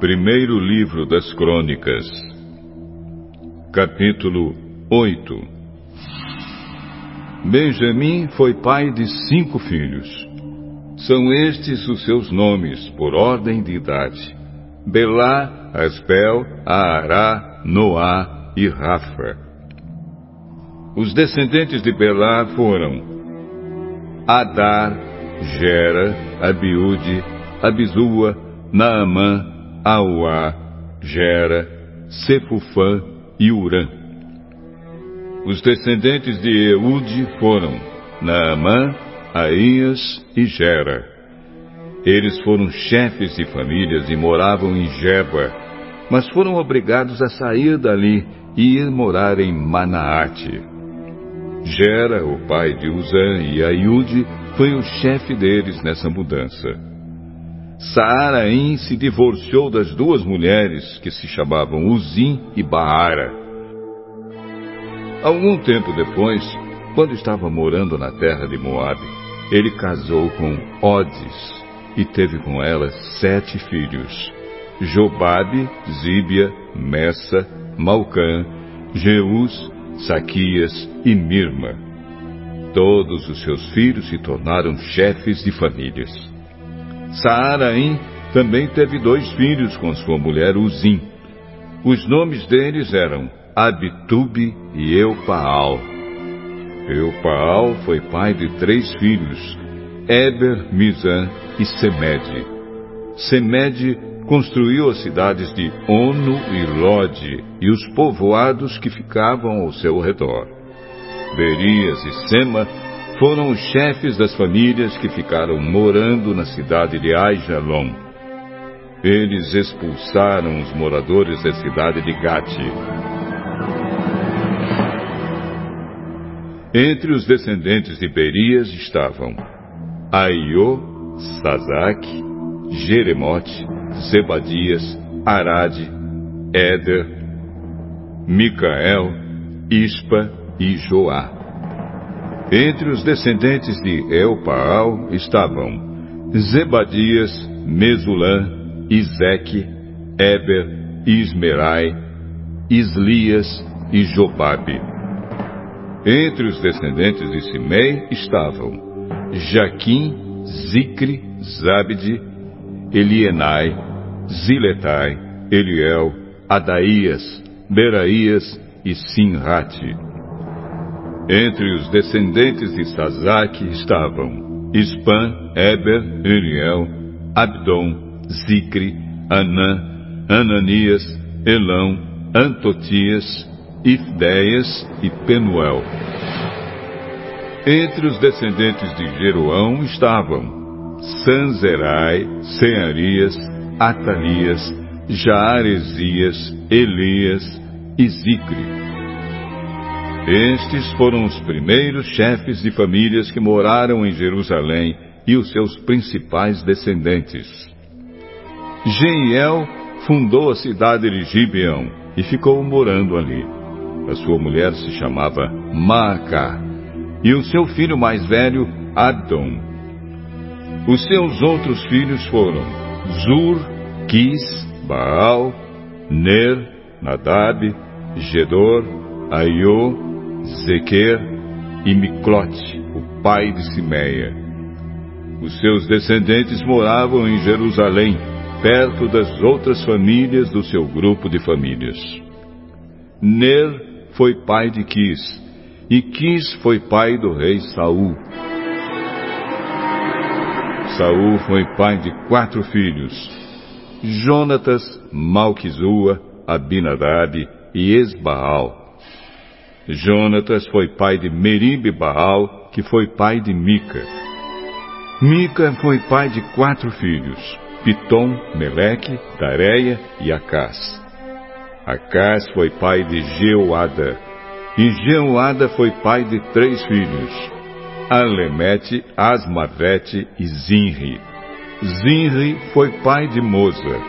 Primeiro Livro das Crônicas, capítulo 8 Benjamim foi pai de cinco filhos. São estes os seus nomes, por ordem de idade: Belá, Asbel, Aará, Noá e Rafa. Os descendentes de Belá foram Adar, Gera, Abiúde, Abizua, Naamã, Auá, Gera, Sefufã e Urã. Os descendentes de Eude foram Naamã, Aías e Gera. Eles foram chefes de famílias e moravam em Jeba, mas foram obrigados a sair dali e ir morar em Manaate. Gera, o pai de Uzã e Aiude, foi o chefe deles nessa mudança. Saaraim se divorciou das duas mulheres que se chamavam Uzim e Baara. Algum tempo depois, quando estava morando na terra de Moabe, ele casou com Odes e teve com ela sete filhos: Jobabe, Zíbia, Messa, Malcã, Jeus, Saquias e Mirma. Todos os seus filhos se tornaram chefes de famílias. Saaraim também teve dois filhos com sua mulher Uzim. Os nomes deles eram Abitube e Eupaal. Eupaal foi pai de três filhos, Eber, Mizan e Semede. Semede construiu as cidades de Ono e Lode e os povoados que ficavam ao seu redor. Berias e Sema foram os chefes das famílias que ficaram morando na cidade de Aijalon. Eles expulsaram os moradores da cidade de Gati. Entre os descendentes de Berias estavam Aiô, Sazac, Jeremote, Zebadias, Arade, Éder, Micael, Ispa e Joá. Entre os descendentes de Elpaal estavam Zebadias, Mesulã, Iseque, Eber, Ismerai, Islias e Jobabe. Entre os descendentes de Simei estavam Jaquim, Zicre, Zabde, Elienai, Ziletai, Eliel, Adaías, Beraías e Sinrate. Entre os descendentes de Sazaque estavam Ispan, Eber, Uriel, Abdon, Zicre, Anã, Ananias, Elão, Antotias, Ifdeias e Penuel. Entre os descendentes de Jeroão estavam Sanzerai, Searias, Atalias, Jaaresias, Elias e Zicre. Estes foram os primeiros chefes de famílias que moraram em Jerusalém e os seus principais descendentes. Jeiel fundou a cidade de Gibeão e ficou morando ali. A sua mulher se chamava Maacá e o seu filho mais velho, Abdon. Os seus outros filhos foram Zur, Quis, Baal, Ner, Nadab, Gedor, Aiô, Zequer e Miclote, o pai de Simeia. Os seus descendentes moravam em Jerusalém, perto das outras famílias do seu grupo de famílias. Ner foi pai de Quis, e Quis foi pai do rei Saul. Saul foi pai de quatro filhos: Jonatas, Malquizua, Abinadab e Esbaal. Jonatas foi pai de Merib Baal, que foi pai de Mica. Mica foi pai de quatro filhos, Pitom, Meleque, Tareia e Acás. Acás foi pai de Jeoada, e Jeoada foi pai de três filhos, Alemete, Asmavete e Zinri. Zinri foi pai de Moza.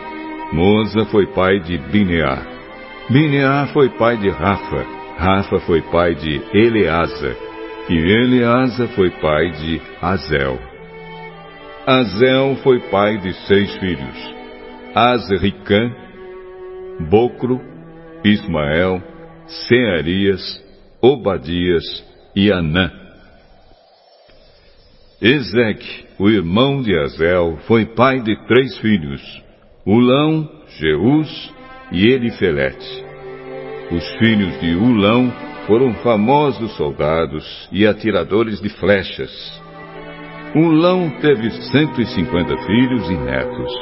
Moza foi pai de Bineá. Bineá foi pai de Rafa. Rafa foi pai de Eleasa, e Eleasa foi pai de Azel. Azel foi pai de seis filhos: Azricã, Bocro, Ismael, Searias, Obadias e Anã. Ezeque, o irmão de Azel, foi pai de três filhos, Ulão, Jeus e Elifelete. Os filhos de Ulão foram famosos soldados e atiradores de flechas. Ulão teve 150 filhos e netos.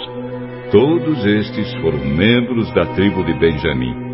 Todos estes foram membros da tribo de Benjamim.